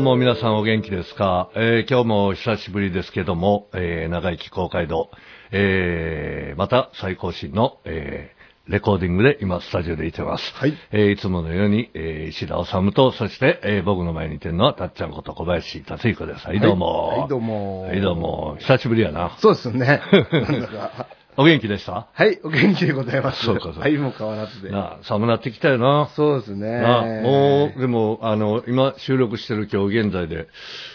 うも皆さんお元気ですか、えー今日も久しぶりですけども、えー長生き公会堂、えーまた再更新の、えーレコーディングで今スタジオでいてます。はいえーいつものように、えー石田治と、そして、えー僕の前にいてるのはたっちゃんこと小林達彦です。はい、どうも。はいはいどうもはい、どうも。久しぶりやな。そうですね。お元気でした？はい、お元気でございます。そうかそうかはい、もう変わらずで。なあ、寒なってきたよな。そうですね。なあもう、でも、あの、今収録してる今日現在で、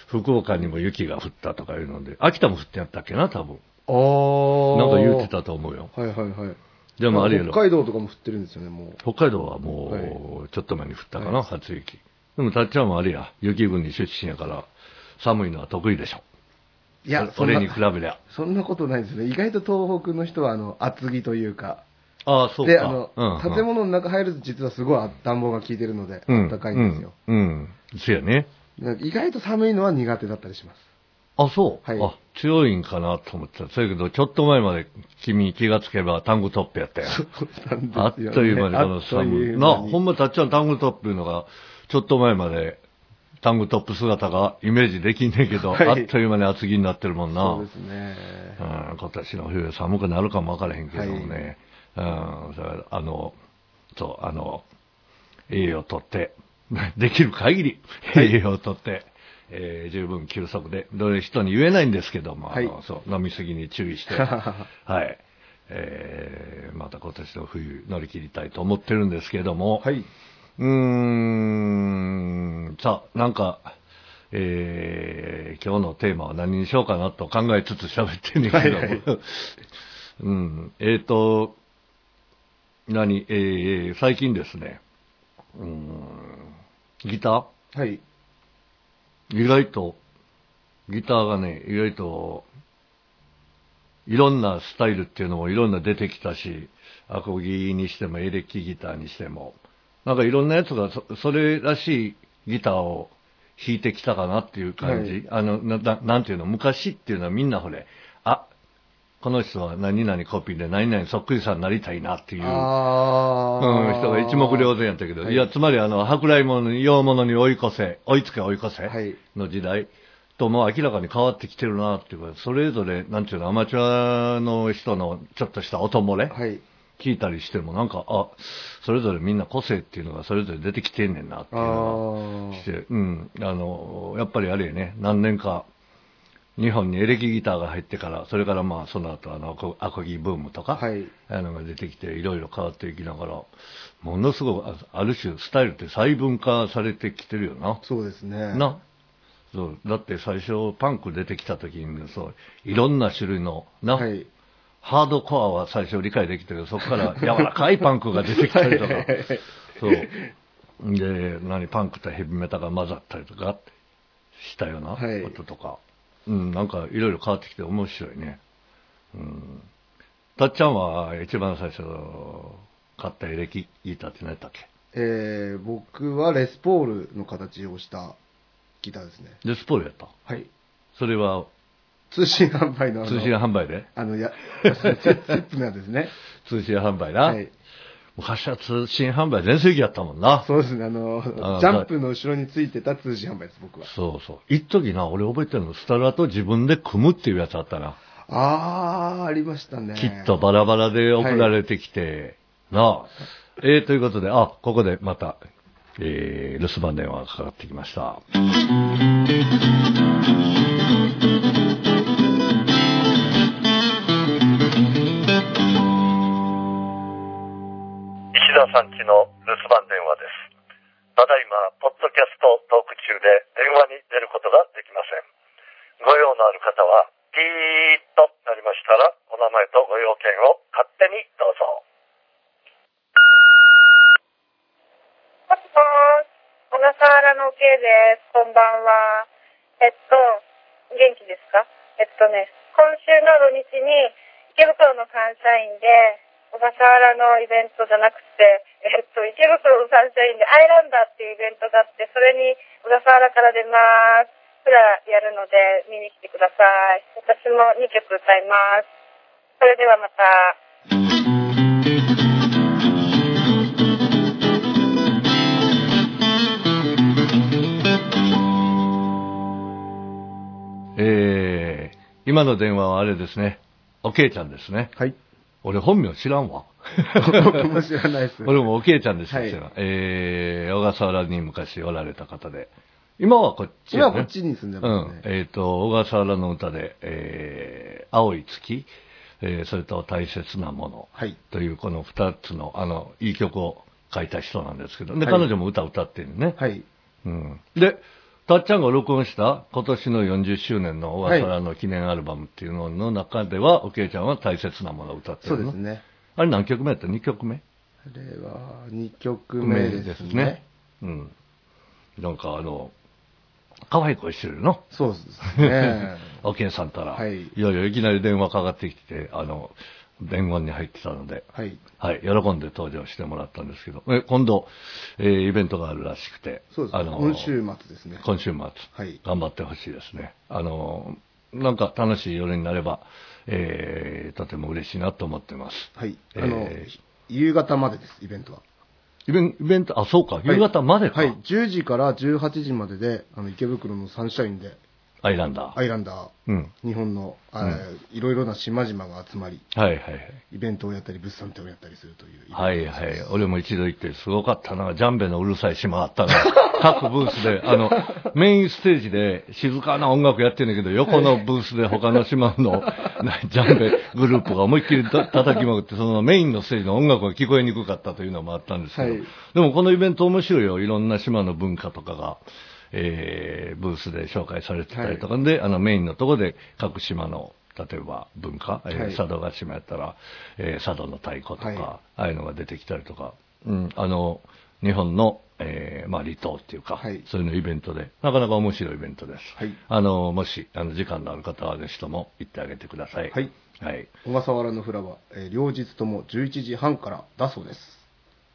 福岡にも雪が降ったとかいうので、秋田も降ってやったっけな、多分。ああ。なんか言ってたと思うよ。はいはいはい。でもあれやろ北海道とかも降ってるんですよね、もう。北海道はもう、ちょっと前に降ったかな、初雪。でも、たっちゃんもあれや、雪国出身やから、寒いのは得意でしょ。いや、そんな俺に比べりゃ。そんなことないですね。意外と東北の人は、あの、厚着というか。ああ、そうか。で、あの、うんうん建物の中入ると実はすごい暖房が効いてるので、うん暖かいんですよ。うん。うん。そうやね。なんか意外と寒いのは苦手だったりします。あ、そう。はいあ、強いんかなと思ってた。そうやけど、ちょっと前まで君気がつけばタングトップやったやん。あっという間にこの寒い。なほんまたっちゃんタングトップいうのが、ちょっと前まで、タングトップ姿がイメージできんねんけど、はいあっという間に厚着になってるもんな。そうですね。うん、今年の冬寒くなるかもわからへんけどもね。うん、それあの、そう、あの、栄養とって、できる限り栄養とって、えー十分休息で、どれ人に言えないんですけども、はいそう飲みすぎに注意して、はい。えーまた今年の冬乗り切りたいと思ってるんですけども、はい。うーん、さあ、なんか、えー今日のテーマは何にしようかなと考えつつ喋ってんねんけど、はいはい。うん、えっ、と、何、えー最近ですね、うーん、ギタはい。ー意外と、ギターがね、意外と、いろんなスタイルっていうのもいろんな出てきたし、アコギにしてもエレキギターにしても、なんかいろんなやつがそそれらしいギターを弾いてきたかなっていう感じ。はいあのなな、なんていうの、昔っていうのはみんなほれ、あ、この人は何々コピーで何々そっくりさんになりたいなっていう。あうん、ー人が一目瞭然やったけど、はいい、や、つまりあの、舶来物に、洋物に追い越せ、追いつけ追い越せはいの時代ともう明らかに変わってきてるなっていうか、それぞれ、なんていうの、アマチュアの人のちょっとした音漏れ、はい。聞いたりしても、なんか、あ、それぞれみんな個性っていうのがそれぞれ出てきてんねんなっていうのがあして、うん、あの、やっぱりあれやね、何年か、日本にエレキギターが入ってから、それからまあ、その後、あの、アコギブームとか、はいあのが出てきて、いろいろ変わっていきながら、ものすごく、あある種、スタイルって細分化されてきてるよな。そうですね。な。そう。だって最初、パンク出てきた時に、そう、いろんな種類の、な、はい。ハードコアは最初理解できたけど、そこから柔らかいパンクが出てきたりとか、そう。で、何、パンクとヘビメタが混ざったりとかしたようなはいこととか、うん、なんかいろいろ変わってきて面白いね。うん。たっちゃんは一番最初買ったエレキギターって何やったっけ？えー、僕はレスポールの形をしたギターですね。レスポールやった？はい。それは通信販売のあの通信販売で？あの、や、チップなんですね。通信販売な？はい。昔は通信販売全盛期やったもんな。そうですね、あの、あジャンプの後ろについてた通信販売です、僕は。そうそう。一時な、俺覚えてるの、スタラと自分で組むっていうやつあったな。あー、ありましたね。きっとバラバラで送られてきて、なあ。えー、ということで、あ、ここでまた、えー、留守番電話がかかってきました。石田さんちの留守番電話です。ただいま、ポッドキャストトーク中で電話に出ることができません。ご用のある方は、ピーッとなりましたら、お名前とご用件を勝手にどうぞ。もしもーし、小笠原の K です。こんばんは。えっと、元気ですか？えっとね、今週の土日に池袋のサンシャインで、小笠原のイベントじゃなくて、えっと、池袋サンシャインでアイランダーっていうイベントがあって、それに小笠原から出ます。プラやるので見に来てください。私も2曲歌います。それではまた。えー、今の電話はあれですね。おけいちゃんですね。はい。俺本名知らんわ。僕 も知らないです。俺もおけいちゃんでしたはいえー、小笠原に昔おられた方で。今はこっち、ね、今はこっちに住んでうますね。。んえっ、と、小笠原の歌で、えー、青い月、えー、それと大切なもの。はい。というこの二つの、あの、いい曲を書いた人なんですけど、で、はい彼女も歌歌ってるね。はい。うん。で、たっちゃんが録音した今年の40周年の小笠原の記念アルバムっていうのの中では、おけいちゃんは大切なものを歌ってるのそうですね。あれ何曲目やった ?2 曲目？あれは2曲目ですね。うん。なんかあの、可愛い声してるの？そうですね。おけいさんたら。はいいやいや、いきなり電話かかってきて、あの、伝言に入ってたので、はい。はい、喜んで登場してもらったんですけど、え今度、えーイベントがあるらしくて、そうですね。あの今週末ですね。今週末、はい。頑張ってほしいですね。あの、なんか楽しい夜になれば、えーとても嬉しいなと思ってます。はい。えーあの、夕方までです、イベントは。イベンイベント、あ、そうか、夕方までか、はい。10時から18時までで、あの、池袋のサンシャインで、アイランダー。アイランダー、うん。日本の、あいろいろな島々が集まり、はいはいはい。イベントをやったり、物産展をやったりするという。はいはい。俺も一度行ってすごかったな。ジャンベのうるさい島あったな。各ブースで、あの、メインステージで静かな音楽やってんだけど、横のブースで他の島の なジャンベグループが思いっきりた叩きまくって、そのメインのステージの音楽が聞こえにくかったというのもあったんですけど、はいでもこのイベント面白いよ。いろんな島の文化とかが、えー、ブースで紹介されてたりとかで、あのメインのところで各島の、例えば文化、えーはい佐渡島やったら、えー佐渡の太鼓とか、はいああいうのが出てきたりとか、うん、あの、日本の、えーまあ、離島っていうか、はいそういうのイベントで、なかなか面白いイベントです。はいあの、もし、あの、時間のある方は、ぜひとも行ってあげてください。はい。はい。小笠原のフラは、えー両日とも11時半からだそうです。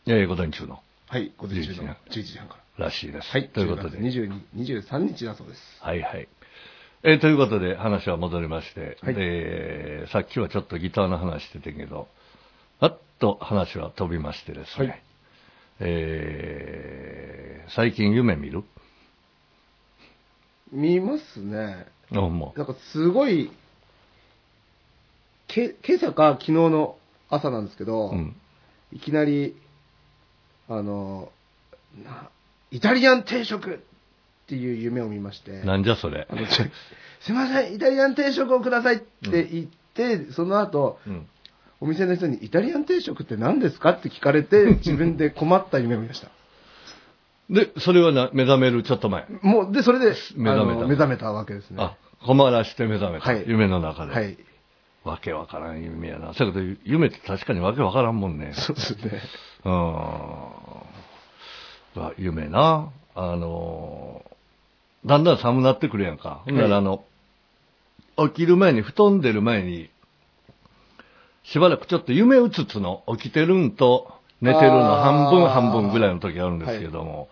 えー、午前中の、はい。午前中の11 11時半から。らしいです。はい。ということで。10月22、23日だそうです。はいはい。えーということで、話は戻りまして、はいで、さっきはちょっとギターの話してたけど、あっと話は飛びましてですね、はいえー最近夢見る？見ますね。なんかすごい、け今朝か昨日の朝なんですけど、う、うん。いきなり、あの、なイタリアン定食っていう夢を見まして、なんじゃそれあ。のちょすいません、イタリアン定食をくださいって言って、その後、うん。お店の人にイタリアン定食って何ですかって聞かれて、自分で困った夢を見ました。で、それはな目覚めるちょっと前。もう、で、それで、目覚めたあの目覚めたわけですね。あ、困らして目覚めた。はい夢の中で。はい。わけわからん夢やな。そやけど、夢って確かにわけわからんもんね。そうですね。うん。あ夢な。あの、だんだん寒なってくるやんか。ほん。ならあの、起きる前に、布団出る前に、しばらくちょっと夢うつつの、起きてるんと寝てるの半分半分ぐらいの時あるんですけども、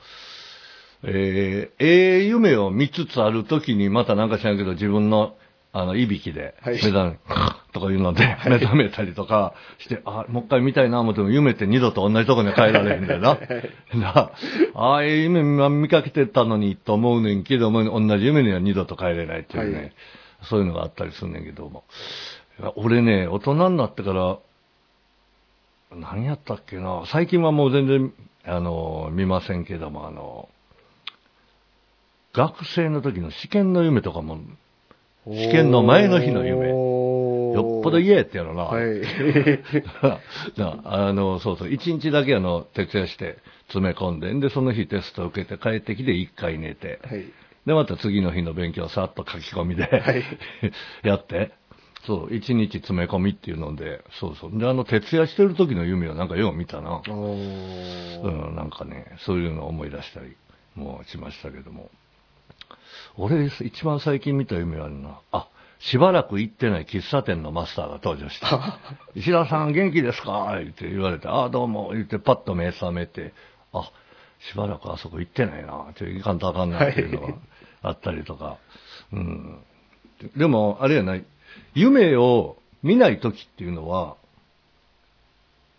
えー、ええ夢を見つつある時にまたなんか知らんけど自分のあの、いびきで、はい。目覚め、とかいうので、目覚めたりとかして、あ、もう一回見たいな思っても夢って二度と同じとこに帰られへんだよな。なああいう夢見かけてたのにと思うねんけども、同じ夢には二度と帰れないっていうね、はい。そういうのがあったりするねんけども。俺ね、大人になってから、何やったっけな、最近はもう全然、あの、見ませんけども、あの、学生の時の試験の夢とかも、試験の前の日の夢よよっぽど嫌やったやろな。はい。なあの、そうそう、一日だけあの、徹夜して詰め込んで、で、その日テスト受けて帰ってきて一回寝て、はい。で、また次の日の勉強をさっと書き込みで、はい やって、そう、一日詰め込みっていうので、そうそう。で、あの、徹夜してる時の夢はなんかよう見たな。うん、なんかね、そういうのを思い出したりもしましたけども。俺、一番最近見た夢はあるな。あ、しばらく行ってない喫茶店のマスターが登場して、石田さん元気ですか？って言われて、あ、どうも、言ってパッと目覚めて、あ、しばらくあそこ行ってないな、っと行かんとあかんなっていうのがあったりとか。うん。でも、あれやない、夢を見ない時っていうのは、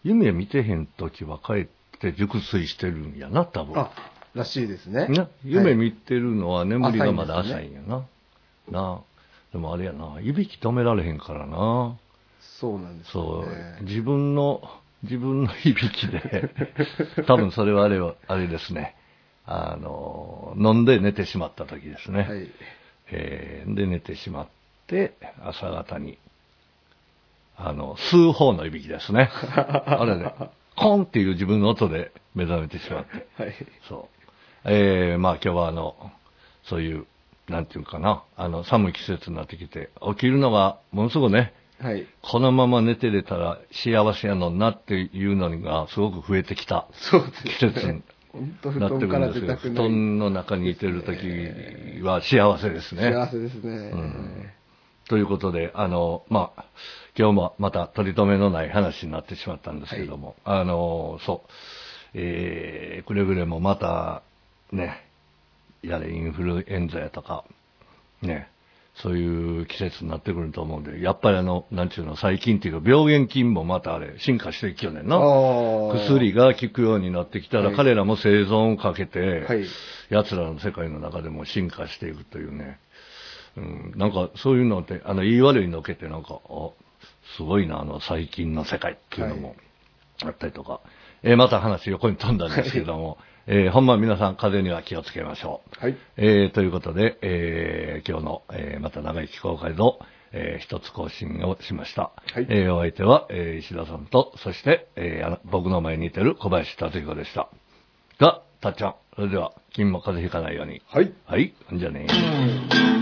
夢見てへん時は帰って熟睡してるんやな、多分。あ、らしいですね。な夢はい見てるのは眠りがまだ浅いんです浅いな。なでもあれやな、いびき止められへんからな。そうなんですそう自分の、自分のいびきで、多分それはあれは、あれですね。あの、飲んで寝てしまった時ですね。はい。えーで、寝てしまって、朝方に、あの、吸う方のいびきですね。あれね、コンっていう自分の音で目覚めてしまって。はい。そう。えー、まあ今日はあの、そういう、なんていうかな、あの、寒い季節になってきて、起きるのがものすごくね、はい。このまま寝てれたら幸せやのになっていうのがすごく増えてきた。季節になってるんですけど、布。団の中にいてる時は幸せですね。幸せですね。うんということで、あの、まあ、今日もまた取り留めのない話になってしまったんですけども、あの、そう、えー、くれぐれもまた、ね、やれインフルエンザやとか、ね、そういう季節になってくると思うんで、やっぱりあの、なんちゅうの、細菌っていうか、病原菌もまたあれ、進化していきよねんな。薬が効くようになってきたら、はい。彼らも生存をかけて、はい。奴らの世界の中でも進化していくというね、うん、なんかそういうのって、あの、言い悪いのけてなんか、あ、すごいな、あの、細菌の世界っていうのもあったりとか、えーまた話横に飛んだんですけども、えーほんま皆さん風邪には気をつけましょう。はい。えーということで、えー今日の、えーまた長生き公開の、えー一つ更新をしました。はいえーお相手は、えー石田さんと、そして、えーあの僕の前にいてる小林達彦でした。が、たっちゃん、それでは、金も風邪ひかないように。はい。はい、じゃあね